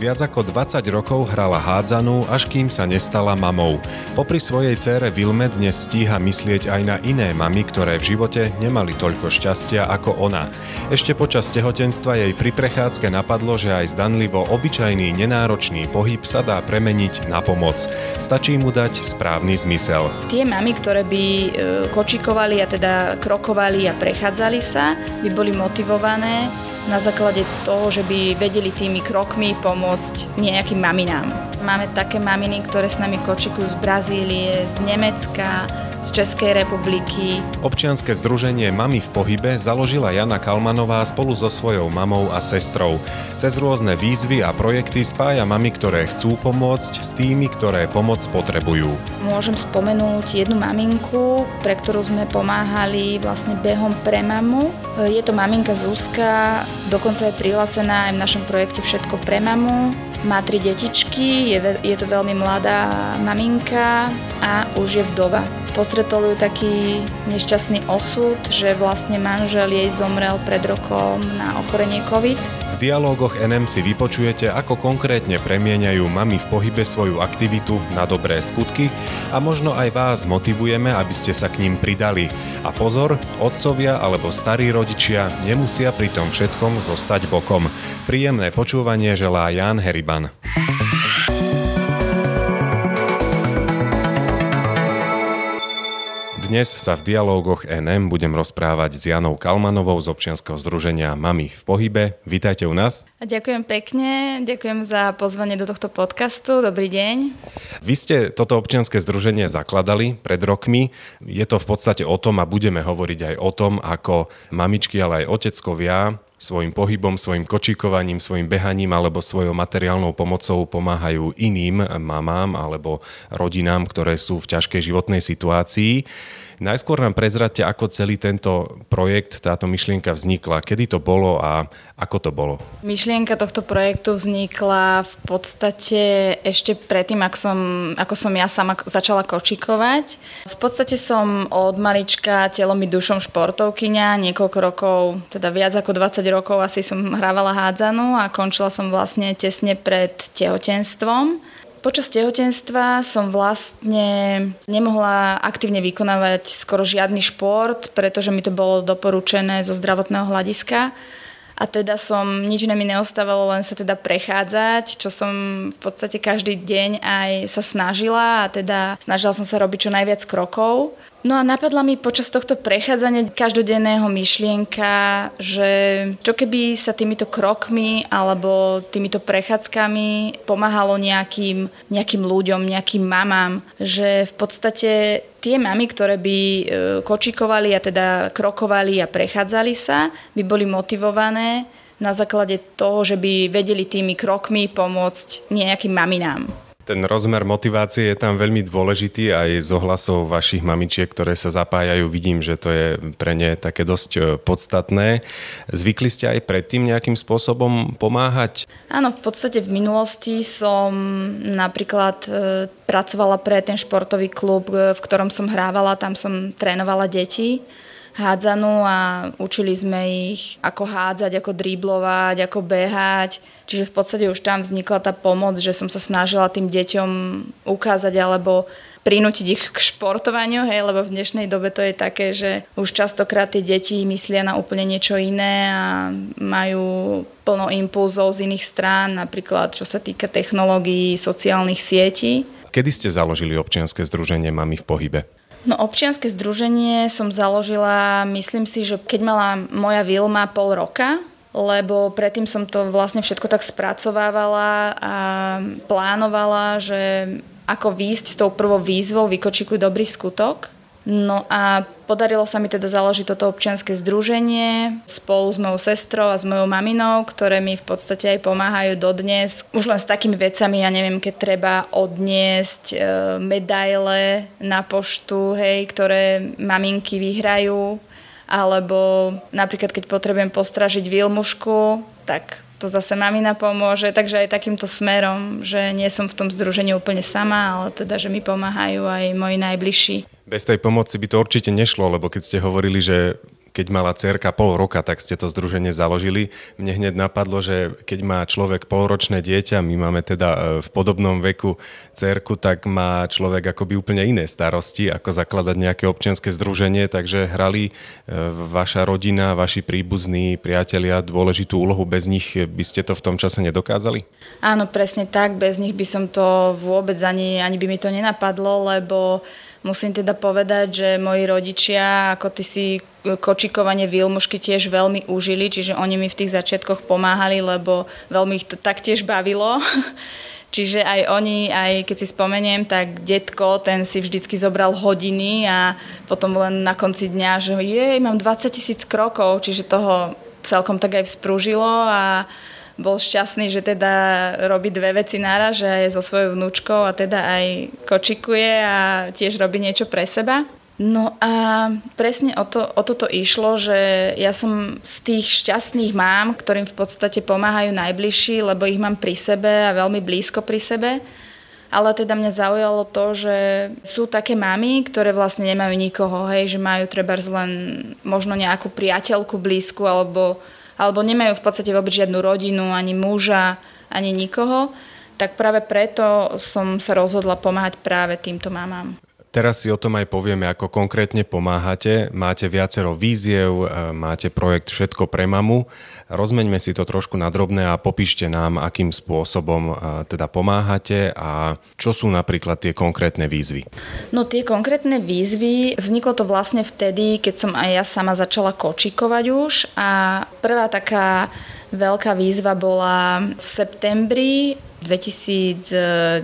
Viac ako 20 rokov hrala hádzanú, až kým sa nestala mamou. Popri svojej cére Vilme dnes stíha myslieť aj na iné mamy, ktoré v živote nemali toľko šťastia ako ona. Ešte počas tehotenstva jej pri prechádzke napadlo, že aj zdanlivo obyčajný nenáročný pohyb sa dá premeniť na pomoc. Stačí mu dať správny zmysel. Tie mamy, ktoré by e, kočikovali a teda krokovali a prechádzali sa, by boli motivované na základe toho, že by vedeli tými krokmi pomôcť nejakým maminám. Máme také maminy, ktoré s nami kočikujú z Brazílie, z Nemecka, z Českej republiky. Občianske združenie Mami v pohybe založila Jana Kalmanová spolu so svojou mamou a sestrou. Cez rôzne výzvy a projekty spája mami, ktoré chcú pomôcť s tými, ktoré pomoc potrebujú. Môžem spomenúť jednu maminku, pre ktorú sme pomáhali vlastne behom pre mamu. Je to maminka Zuzka, dokonca je prihlásená aj v našom projekte Všetko pre mamu. Má tri detičky, je, je to veľmi mladá maminka a už je vdova. Postretol taký nešťastný osud, že vlastne manžel jej zomrel pred rokom na ochorenie COVID. V dialógoch NM si vypočujete, ako konkrétne premieňajú mami v pohybe svoju aktivitu na dobré skutky a možno aj vás motivujeme, aby ste sa k ním pridali. A pozor, otcovia alebo starí rodičia nemusia pri tom všetkom zostať bokom. Príjemné počúvanie želá Jan Heriban. Dnes sa v dialógoch NM budem rozprávať s Janou Kalmanovou z občianskeho združenia Mami v pohybe. Vítajte u nás. Ďakujem pekne, ďakujem za pozvanie do tohto podcastu. Dobrý deň. Vy ste toto občianske združenie zakladali pred rokmi. Je to v podstate o tom a budeme hovoriť aj o tom, ako mamičky, ale aj oteckovia svojim pohybom, svojim kočíkovaním, svojim behaním alebo svojou materiálnou pomocou pomáhajú iným mamám alebo rodinám, ktoré sú v ťažkej životnej situácii. Najskôr nám prezradte, ako celý tento projekt, táto myšlienka vznikla, kedy to bolo a ako to bolo? Myšlienka tohto projektu vznikla v podstate ešte predtým, ako som, ako som ja sama začala kočikovať. V podstate som od malička telom i dušom športovkyňa, niekoľko rokov, teda viac ako 20 rokov asi som hrávala hádzanú a končila som vlastne tesne pred tehotenstvom. Počas tehotenstva som vlastne nemohla aktívne vykonávať skoro žiadny šport, pretože mi to bolo doporučené zo zdravotného hľadiska. A teda som, nič mi neostávalo, len sa teda prechádzať, čo som v podstate každý deň aj sa snažila a teda snažila som sa robiť čo najviac krokov. No a napadla mi počas tohto prechádzania každodenného myšlienka, že čo keby sa týmito krokmi alebo týmito prechádzkami pomáhalo nejakým, nejakým ľuďom, nejakým mamám, že v podstate tie mamy, ktoré by e, kočikovali a teda krokovali a prechádzali sa, by boli motivované na základe toho, že by vedeli tými krokmi pomôcť nejakým maminám. Ten rozmer motivácie je tam veľmi dôležitý aj z ohlasov vašich mamičiek, ktoré sa zapájajú. Vidím, že to je pre ne také dosť e, podstatné. Zvykli ste aj predtým nejakým spôsobom pomáhať? Áno, v podstate v minulosti som napríklad e, pracovala pre ten športový klub, e, v ktorom som hrávala, tam som trénovala deti hádzanú a učili sme ich, ako hádzať, ako driblovať, ako behať. Čiže v podstate už tam vznikla tá pomoc, že som sa snažila tým deťom ukázať alebo prinútiť ich k športovaniu, hej, lebo v dnešnej dobe to je také, že už častokrát tie deti myslia na úplne niečo iné a majú plno impulzov z iných strán, napríklad čo sa týka technológií, sociálnych sietí. Kedy ste založili občianske združenie Mami v pohybe? No občianske združenie som založila, myslím si, že keď mala moja Vilma pol roka, lebo predtým som to vlastne všetko tak spracovávala a plánovala, že ako výjsť s tou prvou výzvou Vykočikuj dobrý skutok. No a podarilo sa mi teda založiť toto občianske združenie spolu s mojou sestrou a s mojou maminou, ktoré mi v podstate aj pomáhajú dodnes. Už len s takými vecami, ja neviem, keď treba odniesť e, medaile na poštu, hej, ktoré maminky vyhrajú, alebo napríklad keď potrebujem postražiť vilmušku, tak to zase mamina pomôže, takže aj takýmto smerom, že nie som v tom združení úplne sama, ale teda, že mi pomáhajú aj moji najbližší. Bez tej pomoci by to určite nešlo, lebo keď ste hovorili, že keď mala cerka pol roka, tak ste to združenie založili. Mne hneď napadlo, že keď má človek polročné dieťa, my máme teda e, v podobnom veku cerku, tak má človek akoby úplne iné starosti, ako zakladať nejaké občianske združenie, takže hrali e, vaša rodina, vaši príbuzní, priatelia dôležitú úlohu. Bez nich by ste to v tom čase nedokázali? Áno, presne tak. Bez nich by som to vôbec ani, ani by mi to nenapadlo, lebo Musím teda povedať, že moji rodičia, ako ty si kočikovanie výlmušky tiež veľmi užili, čiže oni mi v tých začiatkoch pomáhali, lebo veľmi ich to taktiež bavilo. Čiže aj oni, aj keď si spomeniem, tak detko, ten si vždycky zobral hodiny a potom len na konci dňa, že jej, mám 20 tisíc krokov, čiže toho celkom tak aj vzprúžilo a bol šťastný, že teda robí dve veci naraz, že aj so svojou vnúčkou a teda aj kočikuje a tiež robí niečo pre seba. No a presne o, to, o toto išlo, že ja som z tých šťastných mám, ktorým v podstate pomáhajú najbližší, lebo ich mám pri sebe a veľmi blízko pri sebe. Ale teda mňa zaujalo to, že sú také mamy, ktoré vlastne nemajú nikoho, hej, že majú treba len možno nejakú priateľku blízku alebo alebo nemajú v podstate vôbec žiadnu rodinu, ani muža, ani nikoho, tak práve preto som sa rozhodla pomáhať práve týmto mamám. Teraz si o tom aj povieme, ako konkrétne pomáhate. Máte viacero víziev, e, máte projekt Všetko pre mamu. Rozmeňme si to trošku na drobné a popíšte nám, akým spôsobom e, teda pomáhate a čo sú napríklad tie konkrétne výzvy. No tie konkrétne výzvy, vzniklo to vlastne vtedy, keď som aj ja sama začala kočikovať už a prvá taká veľká výzva bola v septembri 2020,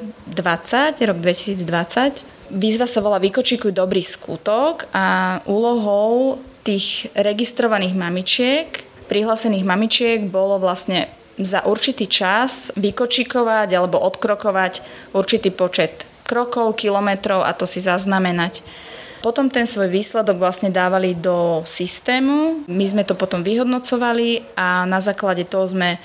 rok 2020 Výzva sa volá Vykočíkuj dobrý skutok a úlohou tých registrovaných mamičiek, prihlásených mamičiek bolo vlastne za určitý čas vykočikovať alebo odkrokovať určitý počet krokov, kilometrov a to si zaznamenať. Potom ten svoj výsledok vlastne dávali do systému, my sme to potom vyhodnocovali a na základe toho sme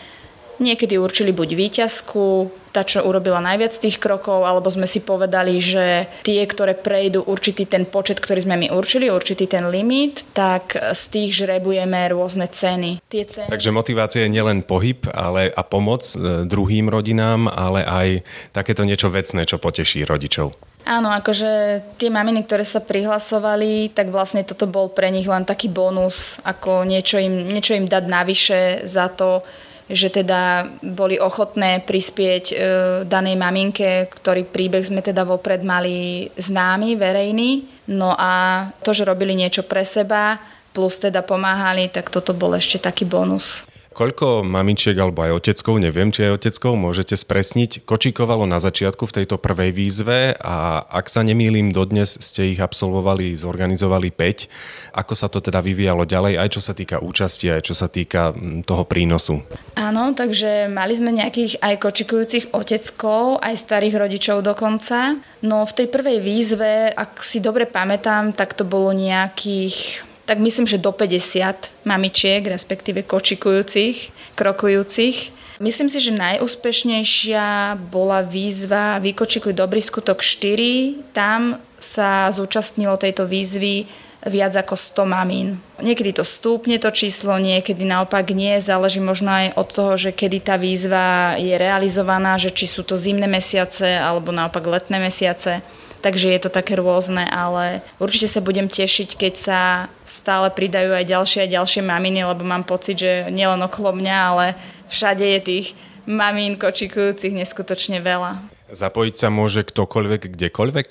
Niekedy určili buď výťazku, tá, čo urobila najviac tých krokov, alebo sme si povedali, že tie, ktoré prejdú určitý ten počet, ktorý sme my určili, určitý ten limit, tak z tých žrebujeme rôzne ceny. Tie ceny... Takže motivácia je nielen pohyb ale a pomoc e, druhým rodinám, ale aj takéto niečo vecné, čo poteší rodičov. Áno, akože tie maminy, ktoré sa prihlasovali, tak vlastne toto bol pre nich len taký bonus, ako niečo im, niečo im dať navyše za to, že teda boli ochotné prispieť e, danej maminke, ktorý príbeh sme teda vopred mali známy, verejný. No a to, že robili niečo pre seba, plus teda pomáhali, tak toto bol ešte taký bonus. Koľko mamičiek alebo aj oteckov, neviem, či aj oteckov, môžete spresniť, kočikovalo na začiatku v tejto prvej výzve a ak sa nemýlim, dodnes ste ich absolvovali, zorganizovali 5. Ako sa to teda vyvíjalo ďalej, aj čo sa týka účasti, aj čo sa týka mm, toho prínosu? Áno, takže mali sme nejakých aj kočikujúcich oteckov, aj starých rodičov dokonca. No v tej prvej výzve, ak si dobre pamätám, tak to bolo nejakých tak myslím, že do 50 mamičiek, respektíve kočikujúcich, krokujúcich. Myslím si, že najúspešnejšia bola výzva Vykočikuj dobrý skutok 4. Tam sa zúčastnilo tejto výzvy viac ako 100 mamín. Niekedy to stúpne to číslo, niekedy naopak nie, záleží možno aj od toho, že kedy tá výzva je realizovaná, že či sú to zimné mesiace alebo naopak letné mesiace takže je to také rôzne, ale určite sa budem tešiť, keď sa stále pridajú aj ďalšie a ďalšie maminy, lebo mám pocit, že nielen okolo mňa, ale všade je tých mamín kočikujúcich neskutočne veľa. Zapojiť sa môže ktokoľvek, kdekoľvek?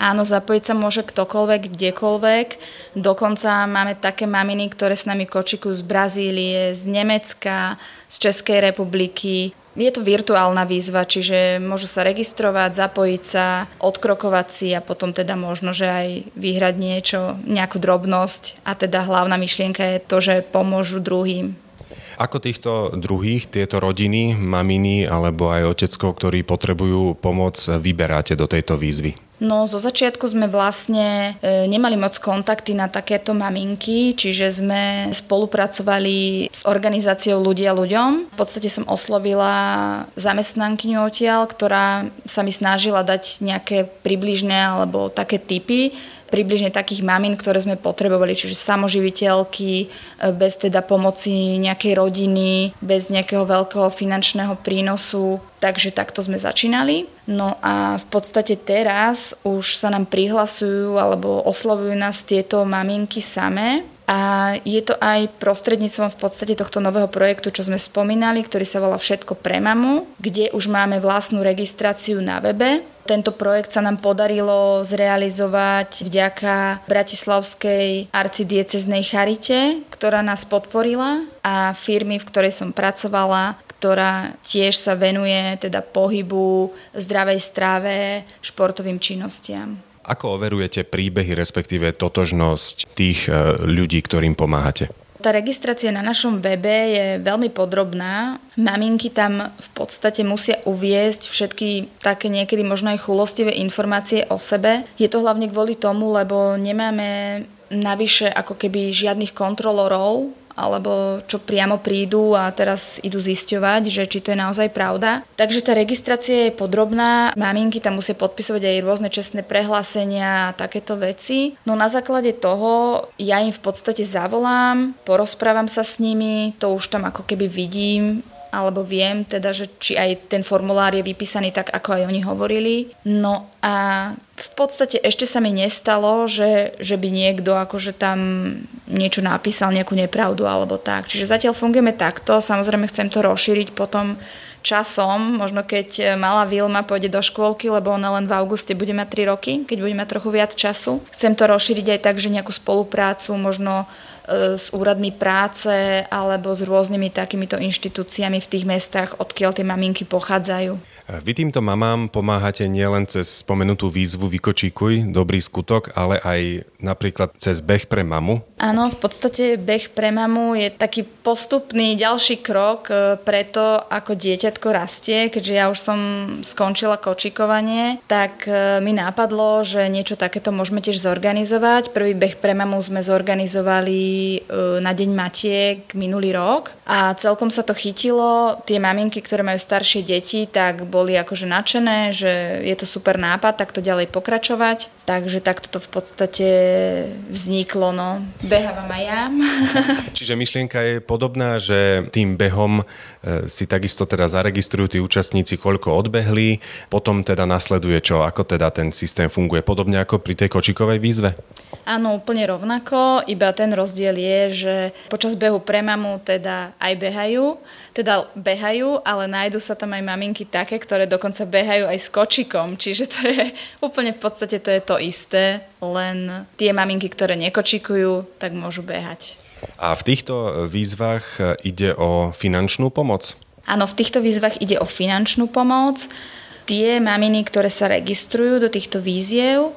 Áno, zapojiť sa môže ktokoľvek, kdekoľvek. Dokonca máme také maminy, ktoré s nami kočikujú z Brazílie, z Nemecka, z Českej republiky, je to virtuálna výzva, čiže môžu sa registrovať, zapojiť sa, odkrokovať si a potom teda možno, že aj vyhrať niečo, nejakú drobnosť a teda hlavná myšlienka je to, že pomôžu druhým. Ako týchto druhých, tieto rodiny, maminy alebo aj otecko, ktorí potrebujú pomoc, vyberáte do tejto výzvy? No zo začiatku sme vlastne e, nemali moc kontakty na takéto maminky, čiže sme spolupracovali s organizáciou Ľudia ľuďom. V podstate som oslovila zamestnankyňu odtiaľ, ktorá sa mi snažila dať nejaké približné alebo také typy, približne takých mamín, ktoré sme potrebovali, čiže samoživiteľky, e, bez teda pomoci nejakej rodiny, bez nejakého veľkého finančného prínosu. Takže takto sme začínali. No a v podstate teraz už sa nám prihlasujú alebo oslovujú nás tieto maminky samé a je to aj prostredníctvom v podstate tohto nového projektu, čo sme spomínali, ktorý sa volá Všetko pre mamu, kde už máme vlastnú registráciu na webe. Tento projekt sa nám podarilo zrealizovať vďaka Bratislavskej arcidieceznej charite, ktorá nás podporila a firmy, v ktorej som pracovala, ktorá tiež sa venuje teda pohybu, zdravej strave, športovým činnostiam. Ako overujete príbehy, respektíve totožnosť tých e, ľudí, ktorým pomáhate? Tá registrácia na našom webe je veľmi podrobná. Maminky tam v podstate musia uviesť všetky také niekedy možno aj chulostivé informácie o sebe. Je to hlavne kvôli tomu, lebo nemáme navyše ako keby žiadnych kontrolorov, alebo čo priamo prídu a teraz idú zisťovať, že či to je naozaj pravda. Takže tá registrácia je podrobná, maminky tam musia podpisovať aj rôzne čestné prehlásenia a takéto veci. No na základe toho ja im v podstate zavolám, porozprávam sa s nimi, to už tam ako keby vidím, alebo viem teda, že či aj ten formulár je vypísaný tak, ako aj oni hovorili. No a v podstate ešte sa mi nestalo, že, že by niekto akože tam niečo napísal, nejakú nepravdu alebo tak. Čiže zatiaľ fungujeme takto, samozrejme chcem to rozšíriť potom časom, možno keď malá Vilma pôjde do škôlky, lebo ona len v auguste bude mať 3 roky, keď bude mať trochu viac času. Chcem to rozšíriť aj tak, že nejakú spoluprácu možno E, s úradmi práce alebo s rôznymi takýmito inštitúciami v tých mestách, odkiaľ tie maminky pochádzajú. Vy týmto mamám pomáhate nielen cez spomenutú výzvu Vykočíkuj, dobrý skutok, ale aj napríklad cez beh pre mamu? Áno, v podstate beh pre mamu je taký postupný ďalší krok e, preto, ako dieťatko rastie. Keďže ja už som skončila kočikovanie, tak e, mi nápadlo, že niečo takéto môžeme tiež zorganizovať. Prvý beh pre mamu sme zorganizovali e, na Deň Matiek minulý rok a celkom sa to chytilo. Tie maminky, ktoré majú staršie deti, tak boli boli akože nadšené, že je to super nápad, tak to ďalej pokračovať. Takže takto to v podstate vzniklo. No. Behávam aj ja. Čiže myšlienka je podobná, že tým behom e, si takisto teda zaregistrujú tí účastníci, koľko odbehli, potom teda nasleduje čo, ako teda ten systém funguje, podobne ako pri tej kočikovej výzve? Áno, úplne rovnako, iba ten rozdiel je, že počas behu pre mamu teda aj behajú, teda behajú, ale nájdu sa tam aj maminky také, ktoré dokonca behajú aj s kočikom, čiže to je úplne v podstate to je to isté, len tie maminky, ktoré nekočikujú, tak môžu behať. A v týchto výzvach ide o finančnú pomoc? Áno, v týchto výzvach ide o finančnú pomoc. Tie maminy, ktoré sa registrujú do týchto víziev,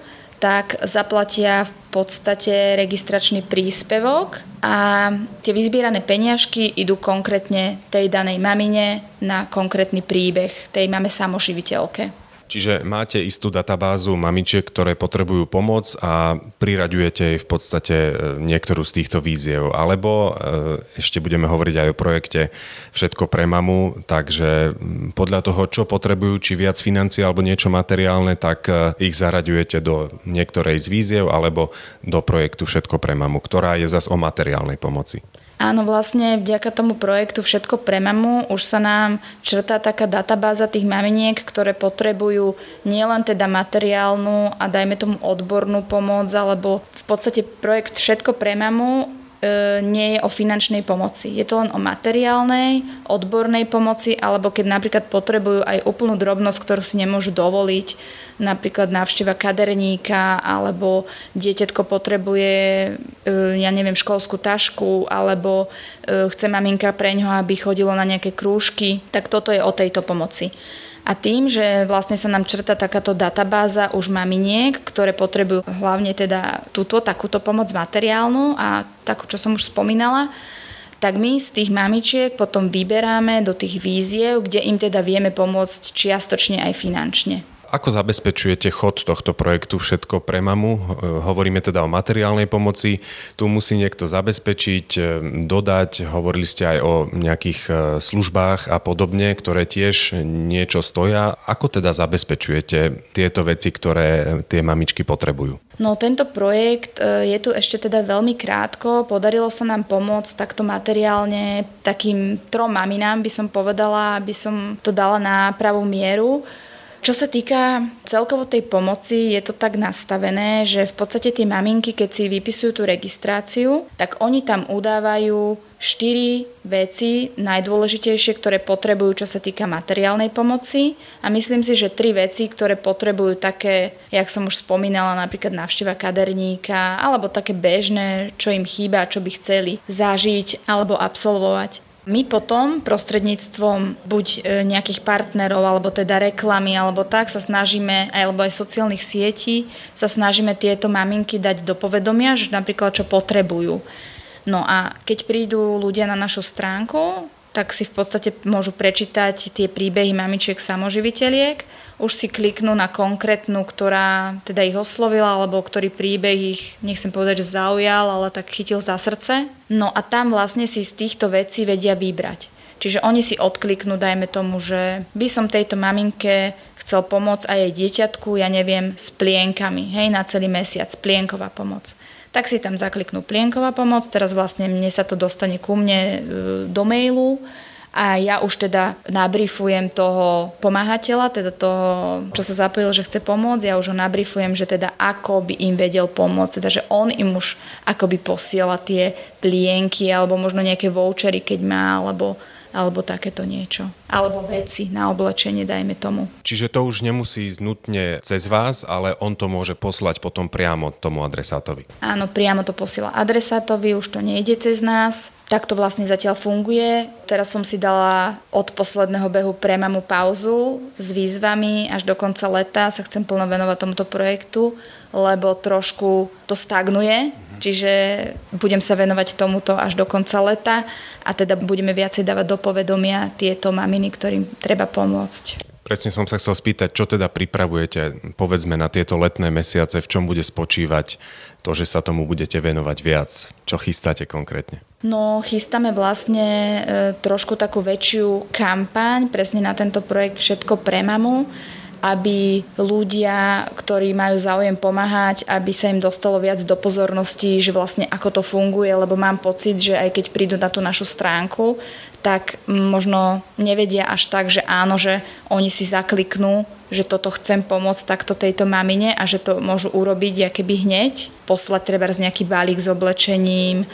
tak zaplatia v podstate registračný príspevok a tie vyzbierané peniažky idú konkrétne tej danej mamine na konkrétny príbeh tej mame samoživiteľke. Čiže máte istú databázu mamičiek, ktoré potrebujú pomoc a priraďujete jej v podstate e, niektorú z týchto víziev. Alebo e, ešte budeme hovoriť aj o projekte Všetko pre mamu, takže podľa toho, čo potrebujú, či viac financií alebo niečo materiálne, tak e, ich zaraďujete do niektorej z víziev alebo do projektu Všetko pre mamu, ktorá je zas o materiálnej pomoci. Áno, vlastne vďaka tomu projektu Všetko pre mamu už sa nám črtá taká databáza tých maminiek, ktoré potrebujú nielen teda materiálnu a dajme tomu odbornú pomoc, alebo v podstate projekt Všetko pre mamu nie je o finančnej pomoci. Je to len o materiálnej, odbornej pomoci, alebo keď napríklad potrebujú aj úplnú drobnosť, ktorú si nemôžu dovoliť, napríklad návšteva kaderníka alebo dieťatko potrebuje, e, ja neviem, školskú tašku alebo e, chce maminka pre ňoho, aby chodilo na nejaké krúžky, tak toto je o tejto pomoci. A tým, že vlastne sa nám črta takáto databáza už maminiek, ktoré potrebujú hlavne teda túto, takúto pomoc materiálnu a takú, čo som už spomínala, tak my z tých mamičiek potom vyberáme do tých víziev, kde im teda vieme pomôcť čiastočne aj finančne. Ako zabezpečujete chod tohto projektu Všetko pre mamu? Hovoríme teda o materiálnej pomoci. Tu musí niekto zabezpečiť, e, dodať. Hovorili ste aj o nejakých e, službách a podobne, ktoré tiež niečo stoja. Ako teda zabezpečujete tieto veci, ktoré tie mamičky potrebujú? No tento projekt e, je tu ešte teda veľmi krátko. Podarilo sa nám pomôcť takto materiálne takým trom maminám, by som povedala, aby som to dala na pravú mieru. Čo sa týka celkovo tej pomoci, je to tak nastavené, že v podstate tie maminky, keď si vypisujú tú registráciu, tak oni tam udávajú štyri veci najdôležitejšie, ktoré potrebujú, čo sa týka materiálnej pomoci a myslím si, že tri veci, ktoré potrebujú také, jak som už spomínala, napríklad návšteva kaderníka alebo také bežné, čo im chýba, čo by chceli zažiť alebo absolvovať. My potom prostredníctvom buď e, nejakých partnerov, alebo teda reklamy, alebo tak sa snažíme, alebo aj sociálnych sietí, sa snažíme tieto maminky dať do povedomia, že napríklad čo potrebujú. No a keď prídu ľudia na našu stránku, tak si v podstate môžu prečítať tie príbehy mamičiek samoživiteľiek, už si kliknú na konkrétnu, ktorá teda ich oslovila, alebo ktorý príbeh ich, nechcem povedať, že zaujal, ale tak chytil za srdce. No a tam vlastne si z týchto vecí vedia vybrať. Čiže oni si odkliknú, dajme tomu, že by som tejto maminke chcel pomôcť aj jej dieťatku, ja neviem, s plienkami, hej, na celý mesiac, plienková pomoc tak si tam zakliknú plienková pomoc, teraz vlastne mne sa to dostane ku mne e, do mailu. A ja už teda nabrifujem toho pomáhateľa, teda toho, čo sa zapojil, že chce pomôcť, ja už ho nabrifujem, že teda ako by im vedel pomôcť, teda že on im už akoby posiela tie plienky alebo možno nejaké vouchery, keď má, alebo alebo takéto niečo. Alebo veci na oblečenie, dajme tomu. Čiže to už nemusí ísť nutne cez vás, ale on to môže poslať potom priamo tomu adresátovi. Áno, priamo to posiela adresátovi, už to nejde cez nás. Tak to vlastne zatiaľ funguje. Teraz som si dala od posledného behu pre mamu pauzu s výzvami. Až do konca leta sa chcem plno venovať tomuto projektu, lebo trošku to stagnuje Čiže budem sa venovať tomuto až do konca leta a teda budeme viacej dávať do povedomia tieto maminy, ktorým treba pomôcť. Presne som sa chcel spýtať, čo teda pripravujete, povedzme, na tieto letné mesiace, v čom bude spočívať to, že sa tomu budete venovať viac? Čo chystáte konkrétne? No, chystáme vlastne e, trošku takú väčšiu kampaň presne na tento projekt Všetko pre mamu aby ľudia, ktorí majú záujem pomáhať, aby sa im dostalo viac do pozornosti, že vlastne ako to funguje, lebo mám pocit, že aj keď prídu na tú našu stránku, tak možno nevedia až tak, že áno, že oni si zakliknú, že toto chcem pomôcť takto tejto mamine a že to môžu urobiť keby hneď, poslať treba z nejaký balík s oblečením,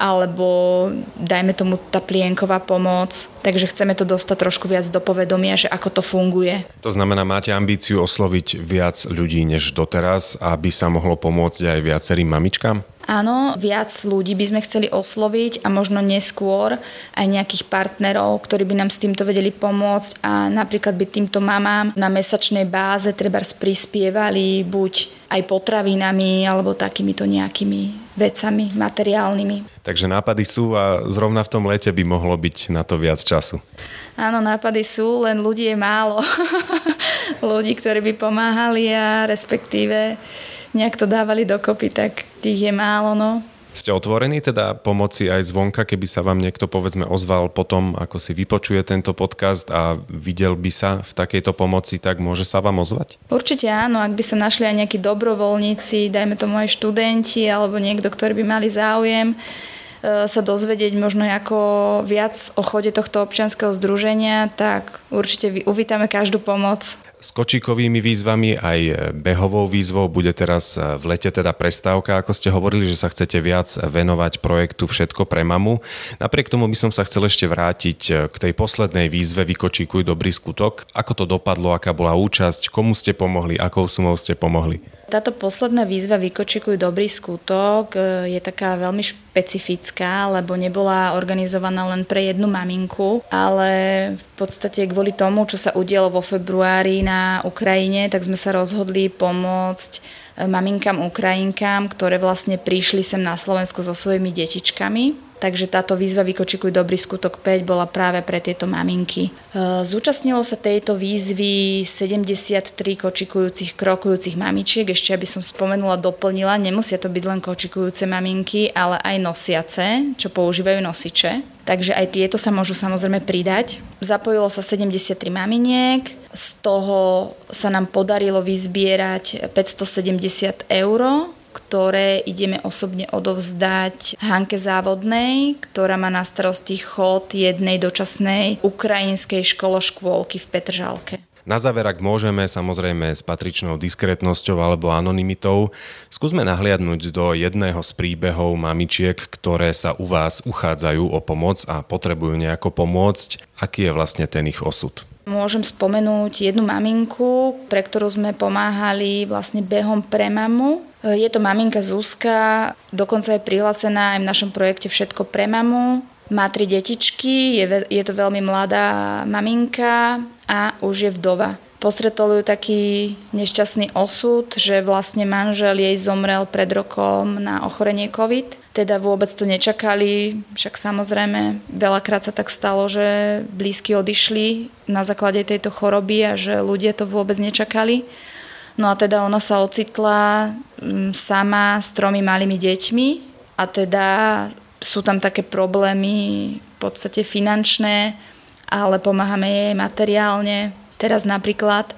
alebo dajme tomu tá plienková pomoc. Takže chceme to dostať trošku viac do povedomia, že ako to funguje. To znamená, máte ambíciu osloviť viac ľudí než doteraz, aby sa mohlo pomôcť aj viacerým mamičkám? Áno, viac ľudí by sme chceli osloviť a možno neskôr aj nejakých partnerov, ktorí by nám s týmto vedeli pomôcť a napríklad by týmto mamám na mesačnej báze treba prispievali buď aj potravinami alebo takýmito nejakými vecami materiálnymi. Takže nápady sú a zrovna v tom lete by mohlo byť na to viac času. Áno, nápady sú, len ľudí je málo. ľudí, ktorí by pomáhali a respektíve nejak to dávali dokopy, tak tých je málo, no. Ste otvorení teda pomoci aj zvonka, keby sa vám niekto povedzme ozval potom, ako si vypočuje tento podcast a videl by sa v takejto pomoci, tak môže sa vám ozvať? Určite áno, ak by sa našli aj nejakí dobrovoľníci, dajme tomu aj študenti alebo niekto, ktorý by mali záujem, sa dozvedieť možno ako viac o chode tohto občianského združenia, tak určite uvítame každú pomoc s kočíkovými výzvami, aj behovou výzvou bude teraz v lete teda prestávka, ako ste hovorili, že sa chcete viac venovať projektu Všetko pre mamu. Napriek tomu by som sa chcel ešte vrátiť k tej poslednej výzve Vykočíkuj dobrý skutok. Ako to dopadlo, aká bola účasť, komu ste pomohli, akou sumou ste pomohli? Táto posledná výzva Vykočikuj dobrý skutok e, je taká veľmi špecifická, lebo nebola organizovaná len pre jednu maminku, ale v podstate kvôli tomu, čo sa udialo vo februári na Ukrajine, tak sme sa rozhodli pomôcť e, maminkám Ukrajinkám, ktoré vlastne prišli sem na Slovensko so svojimi detičkami Takže táto výzva Vykočikuj dobrý skutok 5 bola práve pre tieto maminky. E, zúčastnilo sa tejto výzvy 73 kočikujúcich, krokujúcich mamičiek. Ešte aby som spomenula, doplnila, nemusia to byť len kočikujúce maminky, ale aj nosiace, čo používajú nosiče. Takže aj tieto sa môžu samozrejme pridať. Zapojilo sa 73 maminiek, z toho sa nám podarilo vyzbierať 570 eur ktoré ideme osobne odovzdať Hanke Závodnej, ktorá má na starosti chod jednej dočasnej ukrajinskej škološkôlky v Petržalke. Na záver, ak môžeme, samozrejme s patričnou diskrétnosťou alebo anonymitou, skúsme nahliadnúť do jedného z príbehov mamičiek, ktoré sa u vás uchádzajú o pomoc a potrebujú nejako pomôcť. Aký je vlastne ten ich osud? Môžem spomenúť jednu maminku, pre ktorú sme pomáhali vlastne behom pre mamu. Je to maminka Zuzka, dokonca je prihlásená aj v našom projekte Všetko pre mamu. Má tri detičky, je, je to veľmi mladá maminka a už je vdova. Postretol ju taký nešťastný osud, že vlastne manžel jej zomrel pred rokom na ochorenie COVID teda vôbec to nečakali, však samozrejme veľakrát sa tak stalo, že blízky odišli na základe tejto choroby a že ľudia to vôbec nečakali. No a teda ona sa ocitla mm, sama s tromi malými deťmi a teda sú tam také problémy v podstate finančné, ale pomáhame jej materiálne. Teraz napríklad e,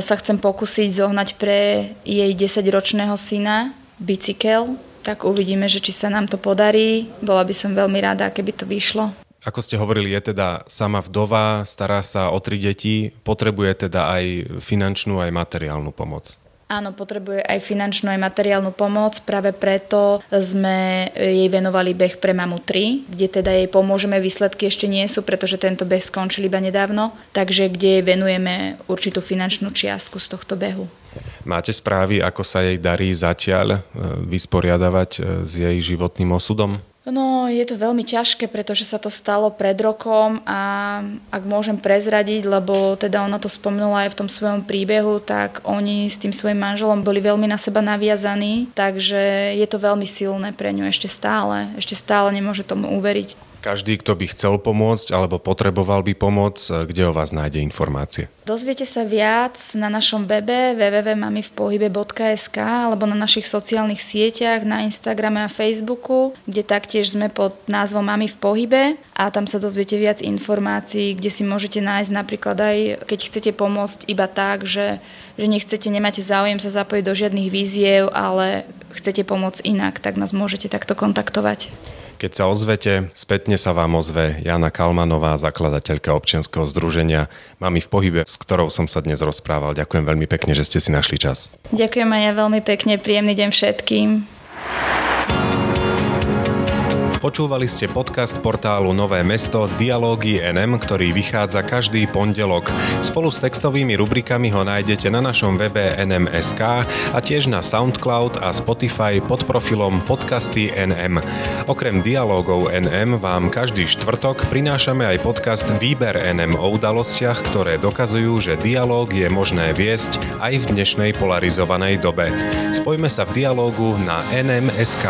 sa chcem pokúsiť zohnať pre jej 10-ročného syna bicykel, tak uvidíme, že či sa nám to podarí. Bola by som veľmi rada, keby to vyšlo. Ako ste hovorili, je teda sama vdova, stará sa o tri deti, potrebuje teda aj finančnú, aj materiálnu pomoc. Áno, potrebuje aj finančnú, aj materiálnu pomoc. Práve preto sme jej venovali beh pre mamu 3, kde teda jej pomôžeme. Výsledky ešte nie sú, pretože tento beh skončil iba nedávno, takže kde jej venujeme určitú finančnú čiastku z tohto behu. Máte správy, ako sa jej darí zatiaľ e, vysporiadavať e, s jej životným osudom? No, je to veľmi ťažké, pretože sa to stalo pred rokom a ak môžem prezradiť, lebo teda ona to spomenula aj v tom svojom príbehu, tak oni s tým svojim manželom boli veľmi na seba naviazaní, takže je to veľmi silné pre ňu ešte stále. Ešte stále nemôže tomu uveriť. Každý, kto by chcel pomôcť alebo potreboval by pomoc, kde o vás nájde informácie? Dozviete sa viac na našom webe www.mamivpohybe.sk alebo na našich sociálnych sieťach, na Instagrame a Facebooku, kde taktiež sme pod názvom Mami v pohybe a tam sa dozviete viac informácií, kde si môžete nájsť napríklad aj, keď chcete pomôcť iba tak, že, že nechcete, nemáte záujem sa zapojiť do žiadnych víziev, ale chcete pomôcť inak, tak nás môžete takto kontaktovať. Keď sa ozvete, spätne sa vám ozve Jana Kalmanová, zakladateľka občianskeho združenia Mami v pohybe, s ktorou som sa dnes rozprával. Ďakujem veľmi pekne, že ste si našli čas. Ďakujem aj ja veľmi pekne, príjemný deň všetkým. Počúvali ste podcast portálu Nové mesto Dialógy NM, ktorý vychádza každý pondelok. Spolu s textovými rubrikami ho nájdete na našom webe nm.sk a tiež na SoundCloud a Spotify pod profilom Podcasty NM. Okrem dialógov NM vám každý štvrtok prinášame aj podcast Výber NM o udalostiach, ktoré dokazujú, že dialóg je možné viesť aj v dnešnej polarizovanej dobe. Spojme sa v dialógu na nm.sk.